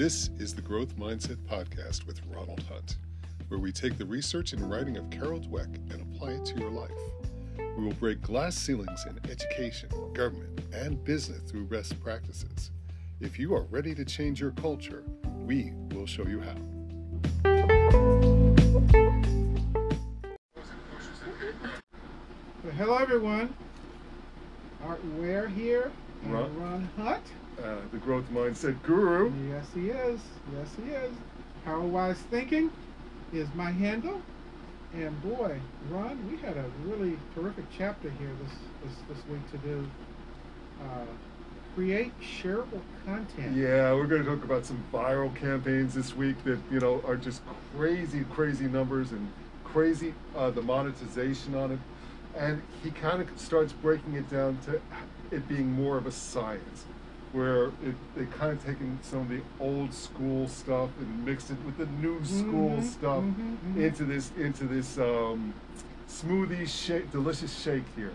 This is the Growth Mindset Podcast with Ronald Hunt, where we take the research and writing of Carol Dweck and apply it to your life. We will break glass ceilings in education, government, and business through best practices. If you are ready to change your culture, we will show you how. Well, hello, everyone. Art Ware here. and Ron. Ron Hunt. Uh, the Growth Mindset Guru. Yes, he is. Yes, he is. Harold Wise Thinking is my handle. And boy, Ron, we had a really terrific chapter here this this, this week to do. Uh, create shareable content. Yeah, we're going to talk about some viral campaigns this week that you know are just crazy, crazy numbers and crazy uh, the monetization on it. And he kind of starts breaking it down to it being more of a science, where it they kind of taken some of the old school stuff and mixed it with the new school Mhm, stuff mhm, mhm. into this into this um, smoothie shake, delicious shake here.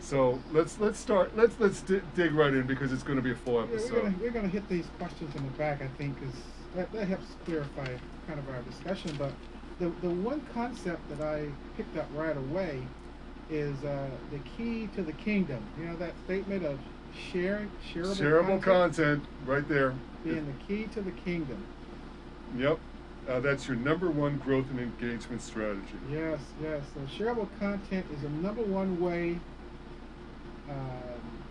So let's let's start. Let's let's di- dig right in because it's going to be a full Yeah, episode. we're gonna we're gonna hit these questions in the back. I think is that, that helps clarify kind of our discussion. But the the one concept that I picked up right away is uh, the key to the kingdom. You know that statement of sharing shareable, Shareable content content, right there. being the key to the kingdom. Yep. Uh, that's your number one growth and engagement strategy. Yes, yes. So shareable content is the number one way um,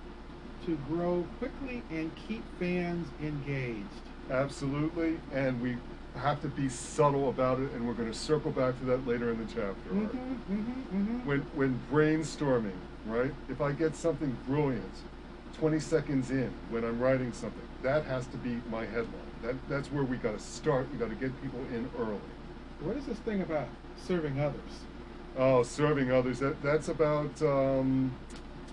to grow quickly and keep fans engaged. Absolutely. And we have to be subtle about it, and we're going to circle back to that later in the chapter. Mm-hmm, mm-hmm, mm-hmm. When, when brainstorming, right? If I get something brilliant 20 seconds in when I'm writing something, that has to be my headline. That, that's where we got to start. We got to get people in early. What is this thing about serving others? Oh, serving others. That that's about um,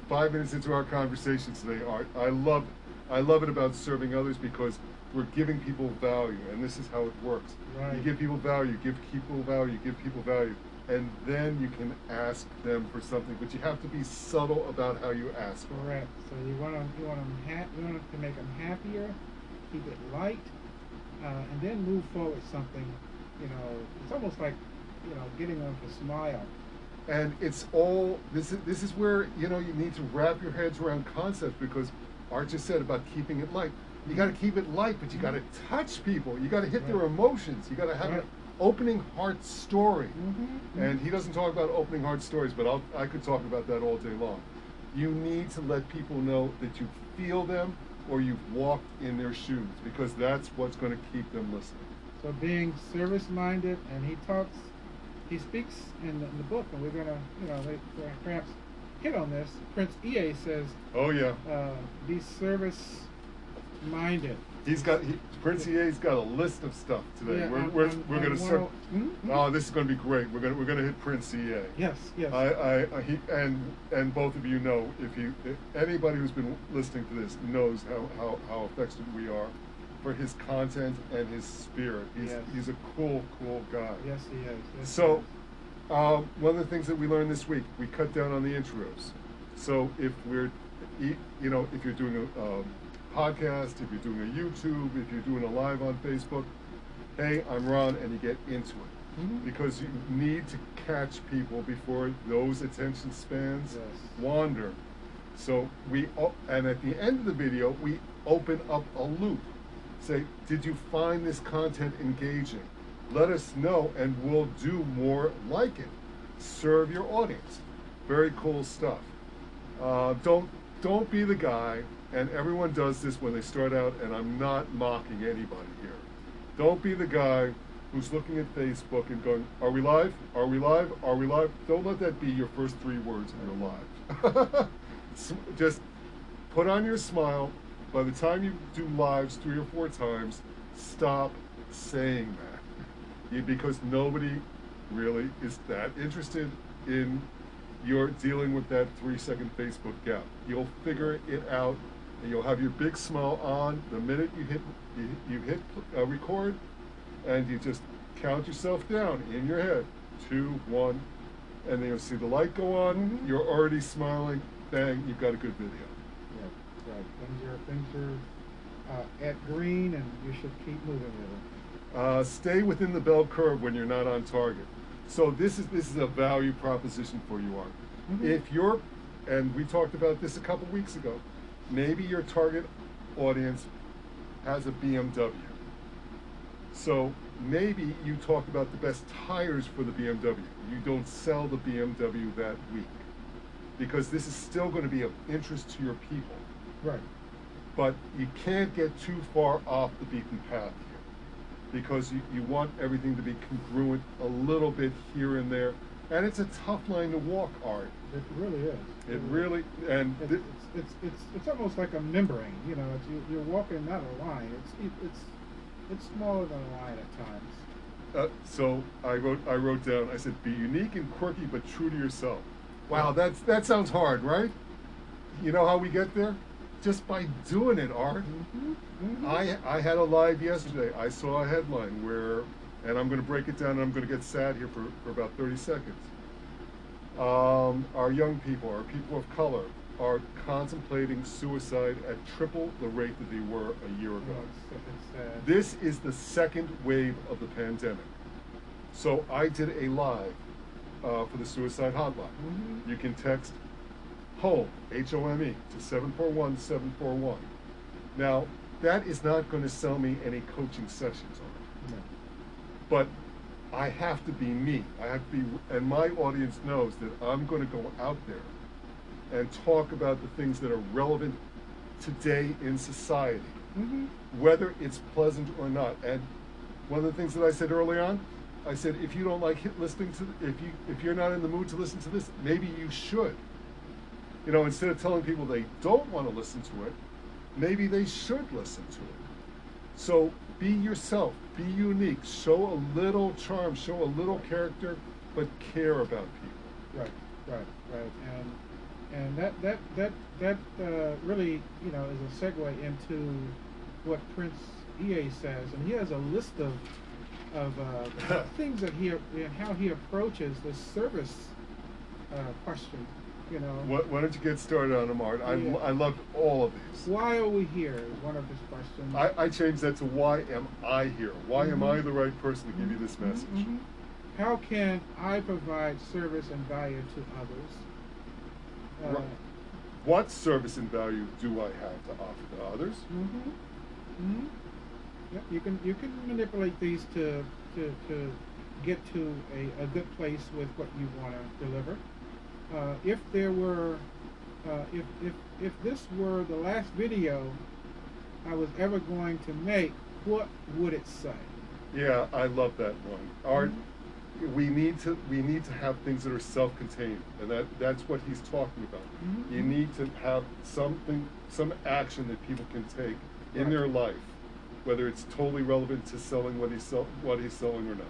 five minutes into our conversation today, Art. I love, I love it about serving others because we're giving people value, and this is how it works. You give people value, give people value, give people value, and then you can ask them for something. But you have to be subtle about how you ask. it. Correct. So you want to you want them ha- you want to make them happier, keep it light, uh, and then move forward something. You know, it's almost like you know getting them to smile. and it's all this is this is where you know you need to wrap your heads around concepts because Art just said about keeping it light. You got to keep it light, but you got to touch people. You got to hit their emotions. You got to have Right. an opening heart story. Mm-hmm. And he doesn't talk about opening heart stories, but I'll, I could talk about that all day long. You need to let people know that you feel them or you've walked in their shoes because that's what's going to keep them listening. So being service minded, and he talks, he speaks in the, in the book, and we're gonna you know perhaps hit on this. Prince EA says, Oh yeah, uh, be service minded. He's got he, Prince EA's got a list of stuff today. Yeah, we're we're, we're on going to one start. Mhm, mhm. Oh, this is going to be great. We're going to we're going to hit Prince EA. Yes, yes. I, I, I he, and and both of you know if you if anybody who's been listening to this knows how, how, how affected we are for his content and his spirit. He's Yes. he's a cool cool guy. yes, he is. Yes, So, um, one of the things that we learned this week, we cut down on the intros. So if we're, you know, if you're doing a um, podcast, if you're doing a YouTube, if you're doing a live on Facebook, hey, I'm Ron, and you get into it Mhm. because you need to catch people before those attention spans Yes. wander. So we, and at the end of the video, we open up a loop. Say, did you find this content engaging? Let us know, and we'll do more like it. Serve your audience. Very cool stuff. Uh, don't don't be the guy, and everyone does this when they start out. And I'm not mocking anybody here. Don't be the guy who's looking at Facebook and going, "Are we live? Are we live? Are we live?" Don't let that be your first three words in your live. Just put on your smile. By the time you do lives three or four times, stop saying that, because nobody really is that interested in your dealing with that three second Facebook gap. You'll figure it out, and you'll have your big smile on the minute you hit you, you hit uh, record, and you just count yourself down in your head, two, one, and then you'll see the light go on. You're already smiling. Bang! You've got a good video. Right, right. Things are things are uh, at green, and you should keep moving with it. Uh, stay within the bell curve when you're not on target. So this is this is a value proposition for you, Art. Mhm. If you're, and we talked about this a couple weeks ago, maybe your target audience has a BMW. So maybe you talk about the best tires for the BMW. You don't sell the BMW that week because this is still going to be of interest to your people. Right. But you can't get too far off the beaten path here because you, you want everything to be congruent a little bit here and there. And it's a tough line to walk, Art. It really is. It really, and It's, thi- it's, it's, it's, it's almost like a membrane. You know, it's, you, you're walking not a line. It's it, it's it's smaller than a line at times. Uh, so I wrote, I wrote down. I said, "Be unique and quirky, but true to yourself." Wow, that's that sounds hard, right? You know how we get there? Just by doing it, Art. Mm-hmm. Mm-hmm. I I had a live yesterday. I saw a headline where, and I'm going to break it down. and I'm going to get sad here for, for about 30 seconds. Um, our young people, our people of color, are contemplating suicide at triple the rate that they were a year ago. This is the second wave of the pandemic. So I did a live uh, for the suicide hotline. Mhm. You can text HOME, H O M E, to 741 741. Now, that is not going to sell me any coaching sessions on it. No. But I have to be me. I have to be, and my audience knows that I'm going to go out there and talk about the things that are relevant today in society Mm-hmm. whether it's pleasant or not. And one of the things that I said early on, I said if you don't like listening to, if you if you're not in the mood to listen to this, maybe you should. You know, instead of telling people they don't want to listen to it, maybe they should listen to it. So be yourself, be unique, show a little charm, show a little character, but care about people. Right, right, right, and and that that that that uh, really you know is a segue into what Prince EA says, and he has a list of of uh, things that he and how he approaches the service uh, question. You know, Why, why don't you get started on them, Art? I, Yeah. I loved all of these. why are we here? Is one of his questions. I, I changed that to why am I here? Why am Mhm. I the right person to give you this Mhm, message? mhm. How can I provide service and value to others? Uh, Right. What service and value do I have to offer to others? Mm-hmm. Mm-hmm. Yep, you can you can manipulate these to to, to get to a, a good place with what you want to deliver. Uh, if there were, uh, if, if if this were the last video I was ever going to make, what would it say? Yeah, I love that one. Art, we need to we need to have things that are self-contained, and that that's what he's talking about. Mhm. You need to have something, some action that people can take in Right. their life, whether it's totally relevant to selling what he's sell, what he's selling or not.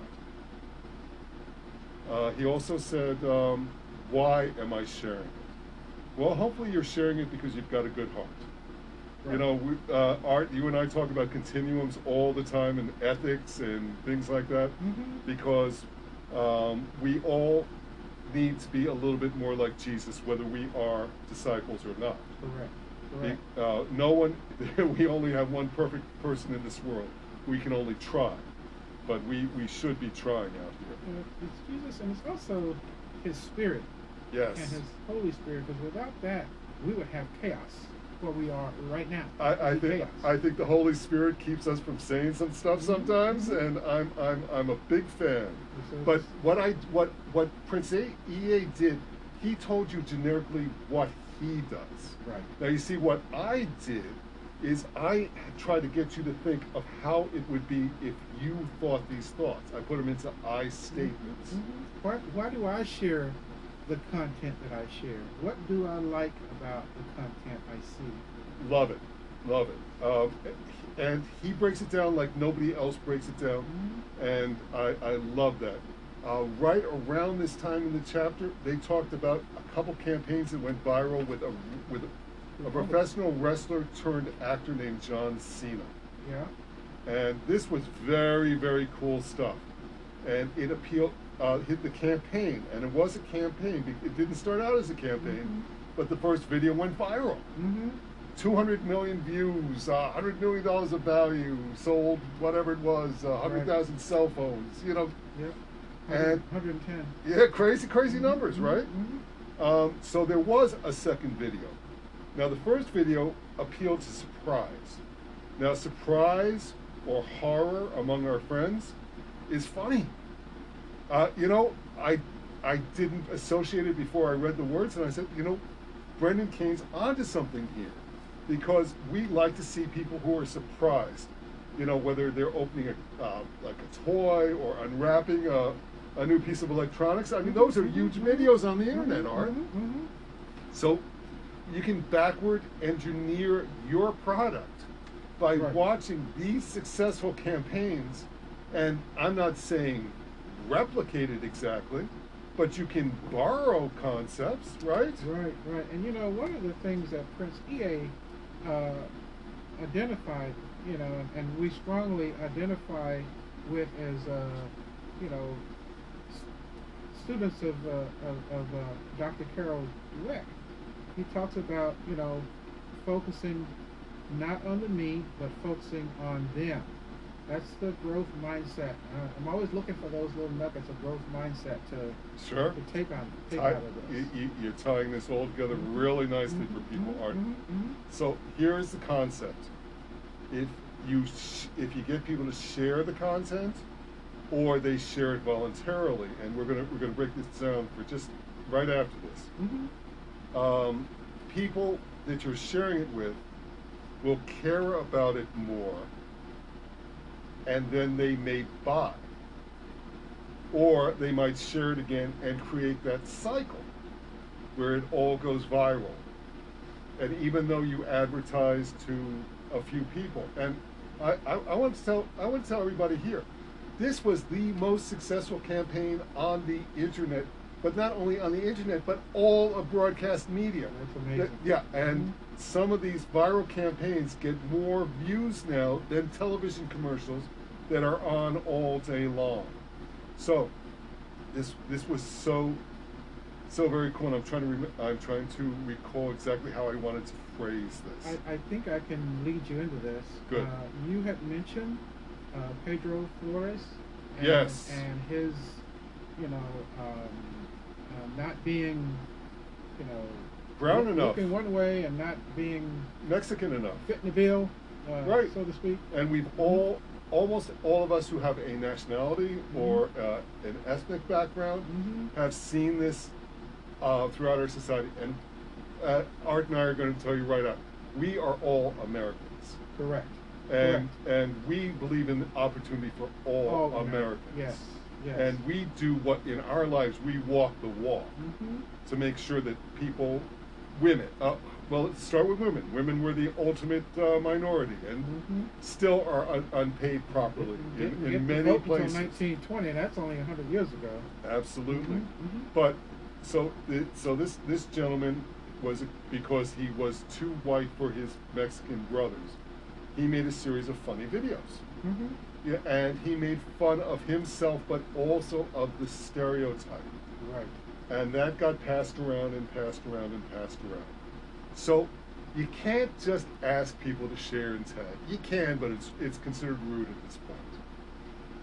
Uh, he also said, um, "Why am I sharing it?" Well, hopefully you're sharing it because you've got a good heart. You know, we, uh, Art, you and I talk about continuums all the time and ethics and things like that Mhm. because um, we all need to be a little bit more like Jesus, whether we are disciples or not. Correct. Correct. uh, no one, we only have one perfect person in this world. We can only try, but we, we should be trying out here. It's Jesus, and it's also His Spirit Yes. and His Holy Spirit. Because without that, we would have chaos where we are right now. I, I think chaos. I think the Holy Spirit keeps us from saying some stuff sometimes, Mhm. and I'm I'm I'm a big fan. So But what I what what Prince A, EA did, he told you generically what he does. Right. Now you see what I did is I tried to get you to think of how it would be if you thought these thoughts. I put them into I statements. Mhm. Why, why do I share the content that I share? What do I like about the content I see? Love it, love it. Um, and he breaks it down like nobody else breaks it down, and I, I love that. Uh, right around this time in the chapter, they talked about a couple campaigns that went viral with a with a, a professional wrestler turned actor named John Cena, Yeah. and this was very very cool stuff, and it appealed. Uh, hit the campaign, and it was a campaign. It didn't start out as a campaign, Mhm. but the first video went viral Mm-hmm. 200 million views, uh, 100 million dollars of value, sold whatever it was, uh, 100,000 cell phones. You know, Yep. And- 110. yeah, crazy, crazy numbers, right? Mhm. Um, so there was a second video. Now the first video appealed to surprise. Now surprise or horror among our friends is funny. Uh, you know, I I didn't associate it before I read the words, and I said, you know, Brendan Kane's onto something here, because we like to see people who are surprised. You know, whether they're opening a uh, like a toy or unwrapping a, a new piece of electronics. I mean, those are huge videos on the internet, Art. Mhm, mhm. So you can backward engineer your product by Right. watching these successful campaigns. And I'm not saying replicate it exactly, but you can borrow concepts, right? Right, right. And you know, one of the things that Prince EA uh, identified, you know, and, we strongly identify with as, uh, you know, students of, uh, of, of uh, Dr. Carol Dweck. He talks about, you know, focusing not on the me, but focusing on them. That's the growth mindset. Uh, I'm always looking for those little nuggets of growth mindset to, Sure. to take on, take I- out of this. you- you're tying this all together really nicely for people, Mhm, Art. mhm, mhm. So here's the concept: if you sh- if you get people to share the content, or they share it voluntarily, and we're gonna we're gonna break this down for just right after this. Mhm. Um, people that you're sharing it with will care about it more, and then they may buy, or they might share it again and create that cycle where it all goes viral. And even though you advertise to a few people, and I, I, I want to tell I want to tell everybody here, this was the most successful campaign on the internet, but not only on the internet, but all of broadcast media. That's amazing. That- yeah, and some of these viral campaigns get more views now than television commercials that are on all day long. So, this this was so so very cool. And I'm trying to rem- I'm trying to recall exactly how I wanted to phrase this. I, I think I can lead you into this. Good. Uh, you had mentioned uh, Pedro Flores. And, Yes. And his, you know, um, uh, not being, you know, Brown enough. looking one way and not being Mexican enough. fitting the bill, uh, Right. so to speak. And we've all, almost all of us who have a nationality or uh, an ethnic background Mhm. have seen this uh, throughout our society. And uh, Art and I are going to tell you right out, we are all Americans. Correct. And, Correct. and we believe in opportunity for all All Amer- Americans. Yes. Yes. And we do what in our lives we walk the walk Mhm. to make sure that people, women, uh, well, let's start with women. Women were the ultimate uh, minority and Mhm. still are un- unpaid properly in, in get many vote places. until 1920, and that's only 100 years ago. Absolutely. Mhm, mhm. But so the, so this this gentleman was because he was too white for his Mexican brothers. He made a series of funny videos. Mhm. Yeah, and he made fun of himself, but also of the stereotype. Right. and that got passed around and passed around and passed around. So you can't just ask people to share and tag. You can, but it's it's considered rude at this point.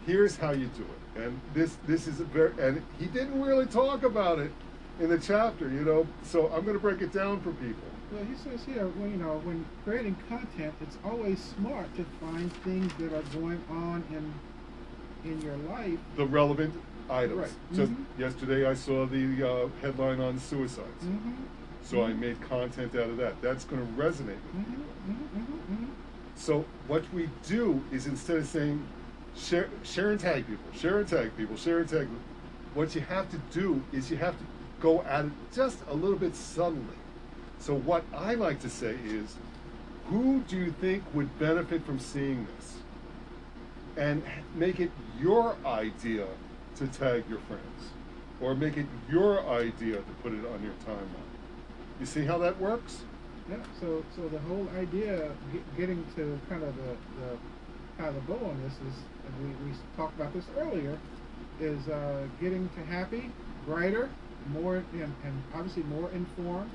Here's how you do it, and this this is a very and he didn't really talk about it in the chapter, you know. So I'm going to break it down for people. Well, he says here, well, you know, when creating content, it's always smart to find things that are going on in in your life. The relevant items. Right. Just Mhm. yesterday, I saw the uh, headline on suicides, Mm-hmm. so I made content out of that. That's going to resonate with Mm-hmm. people. Mm-hmm. Mm-hmm. So what we do is instead of saying share, share and tag people, share and tag people, share and tag, people, what you have to do is you have to go at it just a little bit subtly. So what I like to say is, who do you think would benefit from seeing this? And make it your idea to tag your friends, or make it your idea to put it on your timeline. You see how that works? Yeah. So, so the whole idea, get, getting to kind of the, the kind of the bow on this is, we, we talked about this earlier, is uh, getting to happy, brighter, more, and, and obviously more informed,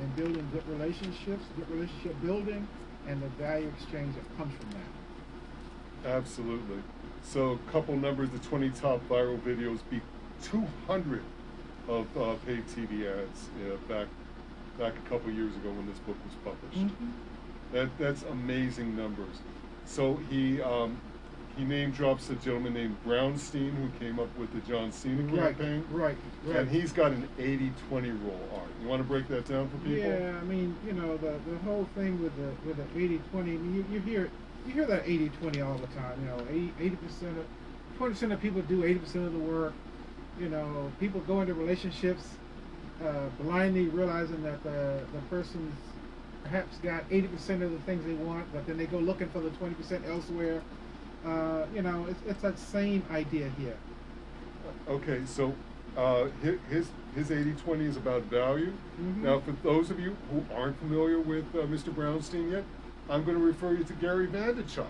in building good relationships, good relationship building, and the value exchange that comes from that. Absolutely. So, a couple numbers: the 20 top viral videos beat 200 of uh, paid TV ads uh, back back a couple years ago when this book was published. Mhm. That that's amazing numbers. So he um, he name drops a gentleman named Brownstein who came up with the John Cena Right, campaign. right, right. And he's got an 80-20 rule art. You want to break that down for people? Yeah, I mean, you know, the the whole thing with the with the 80 20, you, you hear you hear that 80 20 all the time. You know, 80 percent of 20 percent of people do 80 percent of the work. You know, people go into relationships uh, blindly realizing that the the person's perhaps got 80 percent of the things they want, but then they go looking for the 20 percent elsewhere. Uh, you know, it's, it's that same idea here. Okay, so uh, his his 80-20 is about value. Mhm. Now, for those of you who aren't familiar with uh, Mr. Brownstein yet, I'm going to refer you to Gary Vaynerchuk.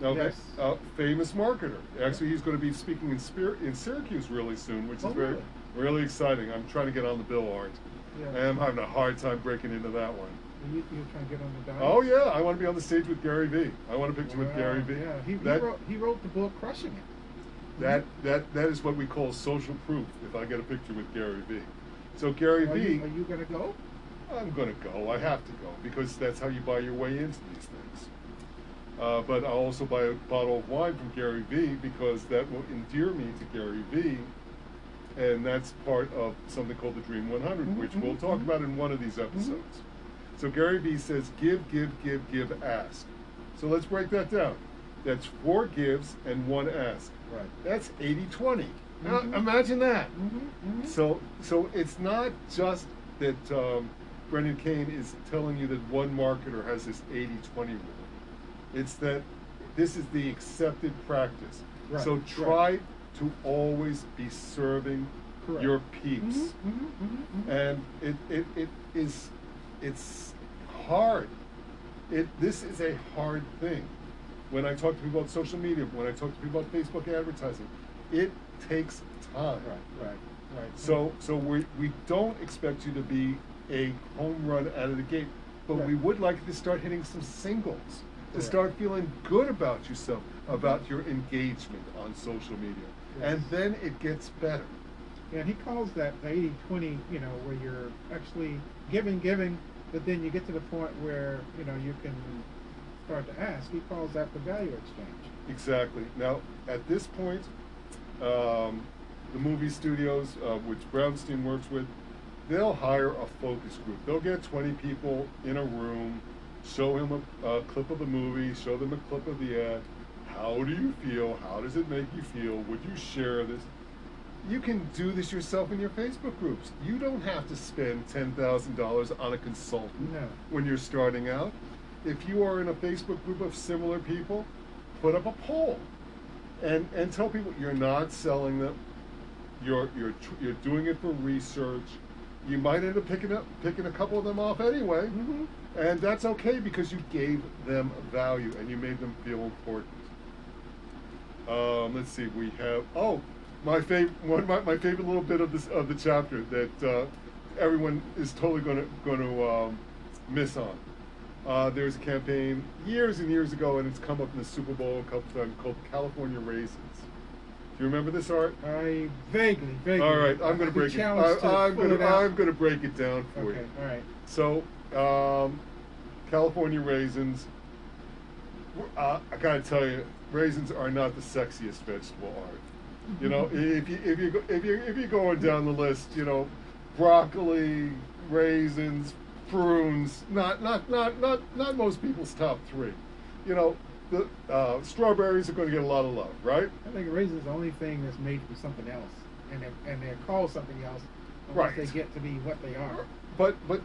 Now, Yes. that uh, famous marketer. Actually, he's going to be speaking in Spir- in Syracuse really soon, which is Oh, very really? really exciting. I'm trying to get on the bill, Art. Yeah. And I'm having a hard time breaking into that one. You, you're trying to get on the. Oh yeah, I want to be on the stage with Gary Vee. I want a picture with Gary Vee. Yeah, he, he, wrote, he wrote the book Crushing It. that that that is what we call social proof. If I get a picture with Gary Vee, so Gary Are Vee, are you going to go? I'm going to go. I have to go because that's how you buy your way into these things. Uh, but I'll also buy a bottle of wine from Gary Vee because that will endear me to Gary Vee, and that's part of something called the Dream 100, Mhm, which we'll mhm, talk mhm. about in one of these episodes. So Gary Vee says, "Give, give, give, give, ask." So let's break that down. That's four gives and one ask. Right. That's 80-20. Now, Mhm. imagine that. Mm-hmm, So, so it's not just that um, Brendan Kane is telling you that one marketer has this 80-20 rule. It's that this is the accepted practice. Right, So right. try to always be serving Correct. your peeps. Mm-hmm, mm-hmm, mm-hmm. And it, it, it is, it's hard. It, this is a hard thing. When I talk to people about social media, when I talk to people about Facebook advertising, it takes time. right, right, right. So, so we, we don't expect you to be a home run out of the gate, but we would like to start hitting some singles, to Correct. start feeling good about yourself, about your engagement on social media. And then it gets better. And he calls that the 80 20, you know, where you're actually giving, giving, but then you get to the point where, you know, you can start to ask. He calls that the value exchange. Exactly. Now, at this point, um, the movie studios, uh, which Brownstein works with, they'll hire a focus group. They'll get 20 people in a room, show him a, a clip of the movie, show them a clip of the ad. How do you feel? How does it make you feel? Would you share this? You can do this yourself in your Facebook groups. You don't have to spend $10,000 on a consultant No. when you're starting out. If you are in a Facebook group of similar people, put up a poll and and tell people you're not selling them. You're you're you're doing it for research. You might end up picking up picking a couple of them off anyway, Mm-hmm. and that's okay because you gave them value and you made them feel important. Um, let's see, we have oh my favorite one my, my favorite little bit of this of the chapter that uh, everyone is totally going to going to um, miss on. Uh, there's a campaign years and years ago, and it's come up in the Super Bowl a couple times called California Raisins. Do you remember this art? I vaguely, vaguely. All right, I'm going to break it. I, am going to. I'm going to break it down for Okay, you. all right. So, um, California raisins. Uh, I gotta tell you, raisins are not the sexiest vegetable art. You know, if you if you go, if you if you're going down the list, you know, broccoli, raisins, prunes, not not not not not most people's top three. You know, the uh, strawberries are going to get a lot of love, right? I think raisin's are the only thing that's made from something else, and they're, and they're called something else Right. they get to be what they are. But but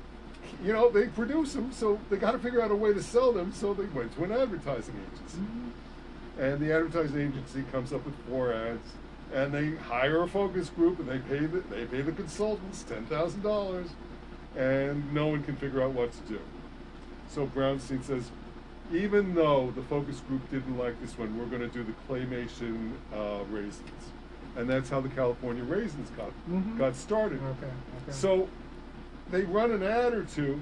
you know they produce them, so they got to figure out a way to sell them. So they went to an advertising agency, and the advertising agency comes up with four ads, and they hire a focus group, and they pay the they pay the consultants ten thousand dollars, and no one can figure out what to do. So Brownstein says, even though the focus group didn't like this one, we're going to do the claymation uh, raisins, and that's how the California raisins got Mhm. got started. Okay, okay. So they run an ad or two,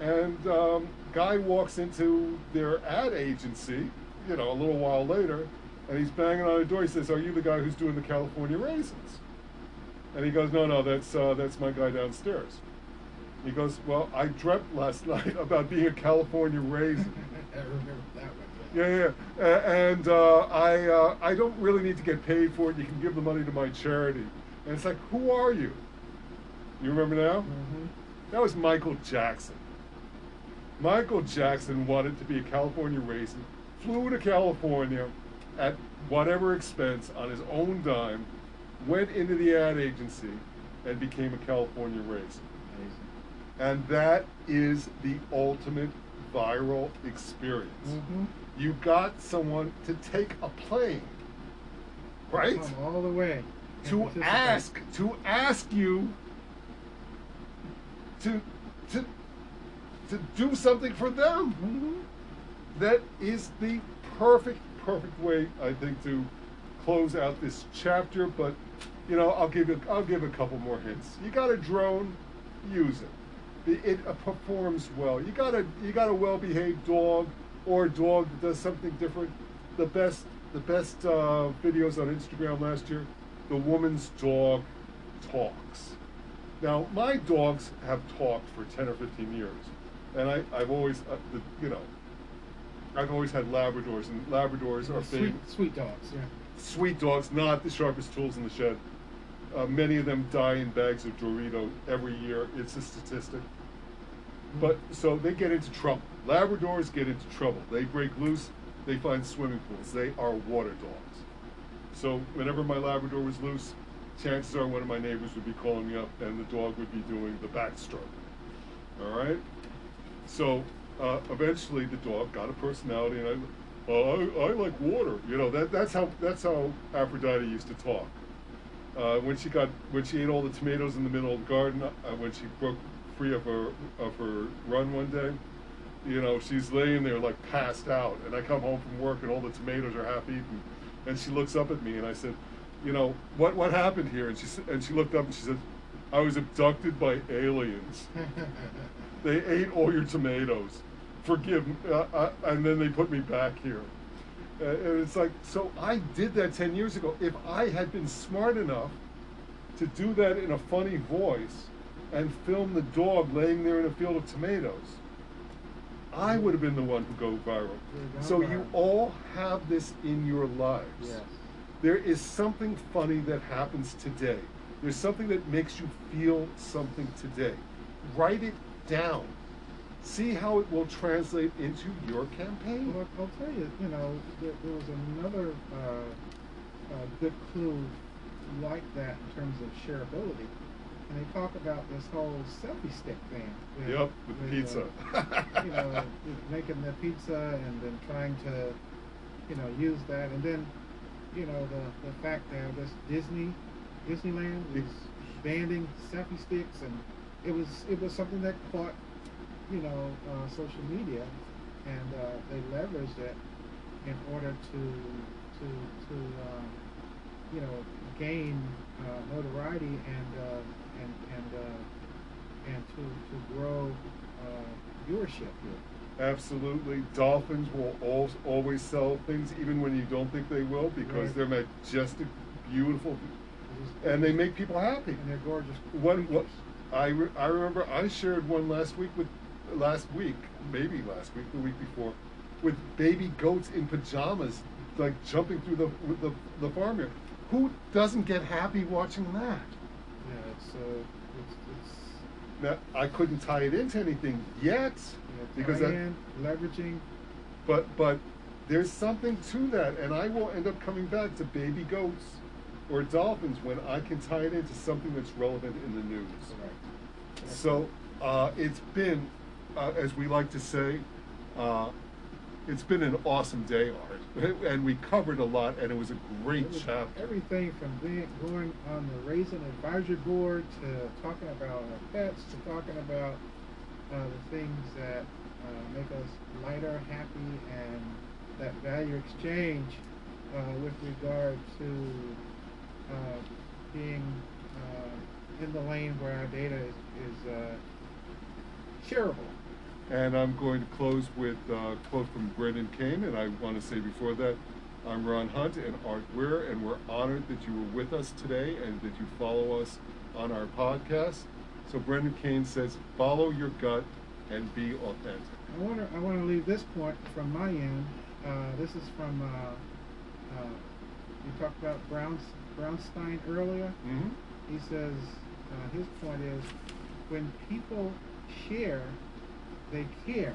and um, guy walks into their ad agency, you know, a little while later, and he's banging on the door. He says, "Are you the guy who's doing the California raisins?" And he goes, "No, no, that's uh, that's my guy downstairs." He goes, "Well, I dreamt last night about being a California raisin." I remember that one. Yeah, yeah, A- and uh, I uh, I don't really need to get paid for it. You can give the money to my charity. And it's like, who are you? You remember now? hmm That was Michael Jackson. Michael Jackson wanted to be a California raisin, flew to California at whatever expense on his own dime, went into the ad agency, and became a California. Amazing. And that is the ultimate viral experience. Mhm. You got someone to take a plane, right? All the way. To ask, to ask you to, to, to do something for them. Mhm. That is the perfect, perfect way, I think, to close out this chapter. But you know, I'll give you, I'll give a couple more hints. You got a drone, use it. The- It uh, performs well. You got a, you got a well-behaved dog or a dog that does something different. The best, the best uh, videos on Instagram last year. The woman's dog talks. Now, my dogs have talked for 10 or 15 years. And I, I've always, uh, the, you know, I've always had Labradors, and Labradors are sweet, big, sweet dogs. Yeah. sweet dogs, not the sharpest tools in the shed. Uh, many of them die in bags of Dorito every year. It's a statistic. But so they get into trouble. Labradors get into trouble. They break loose. They find swimming pools. They are water dogs. So whenever my Labrador was loose, chances are one of my neighbors would be calling me up, and the dog would be doing the backstroke. All right. So uh, eventually, the dog got a personality, and I, I, I like water. You know that that's how that's how Aphrodite used to talk. Uh, when she got when she ate all the tomatoes in the middle of the garden, uh, when she broke free of her of her run one day, you know she's laying there like passed out, and I come home from work and all the tomatoes are half eaten, and she looks up at me and I said, you know what what happened here? And she and she looked up and she said, I was abducted by aliens. They ate all your tomatoes. Forgive me. Uh, uh, and then they put me back here. Uh, and it's like, so I did that 10 years ago. If I had been smart enough to do that in a funny voice and film the dog laying there in a field of tomatoes, I would have been the one who go viral. So you all have this in your lives. yes. There is something funny that happens today. There's something that makes you feel something today. Write it down. See how it will translate into your campaign. Well, I'll tell you, you know, there, there was another uh, uh, good clue like that in terms of shareability. And they talk about this whole selfie stick thing. with- Yep, with with, pizza. uh, you know, making the pizza and then trying to, you know, use that. And then, you know, the, the fact that guess Disney, Disneyland is banning selfie sticks, and it was it was something that caught, you know, uh, social media, and uh, they leveraged it in order to to to um, you know gain uh, notoriety and uh, and and uh, and to to grow uh, viewership. Absolutely. Dolphins will al- always sell things even when you don't think they will because Right. they're majestic, beautiful, and they make people happy. and they're gorgeous. One, what. I, re- I remember I shared one last week with last week, maybe last week, the week before, with baby goats in pajamas, like jumping through the the the farmyard. Who doesn't get happy watching that? Yeah, it's uh, it's it's Now I couldn't tie it into anything yet yeah, because that, tie-in, leveraging. but but there's something to that, and I will end up coming back to baby goats or dolphins when I can tie it into something that's relevant in the news. Correct. So uh, it's been, uh, as we like to say, uh, it's been an awesome day, Art, and we covered a lot, and it was a great was chapter. Everything from being, going on the Raisin Advisory Board to talking about our pets to talking about uh, the things that uh, make us lighter, happy, and that value exchange uh, with regard to uh, being uh, in the lane where our data is, is uh, shareable. And I'm going to close with a quote from Brendan Kane, and I want to say before that, I'm Ron Hunt and Art Weir, and we're honored that you were with us today and that you follow us on our podcast. So Brendan Kane says, follow your gut and be authentic. I want to I want to leave this point from my end. Uh, this is from uh, uh, you talked about Brown's, Brownstein earlier. Mm-hmm. He says uh, his point is when people share, they care,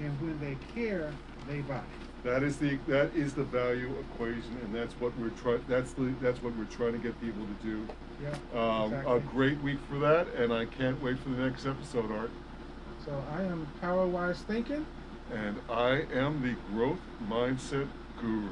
and when they care, they buy. That is the that is the value equation, and that's what we're trying. That's the that's what we're trying to get people to do. Yeah, Um, exactly. A great week for that, and I can't wait for the next episode, Art. So I am power wise thinking. And I am the growth mindset guru.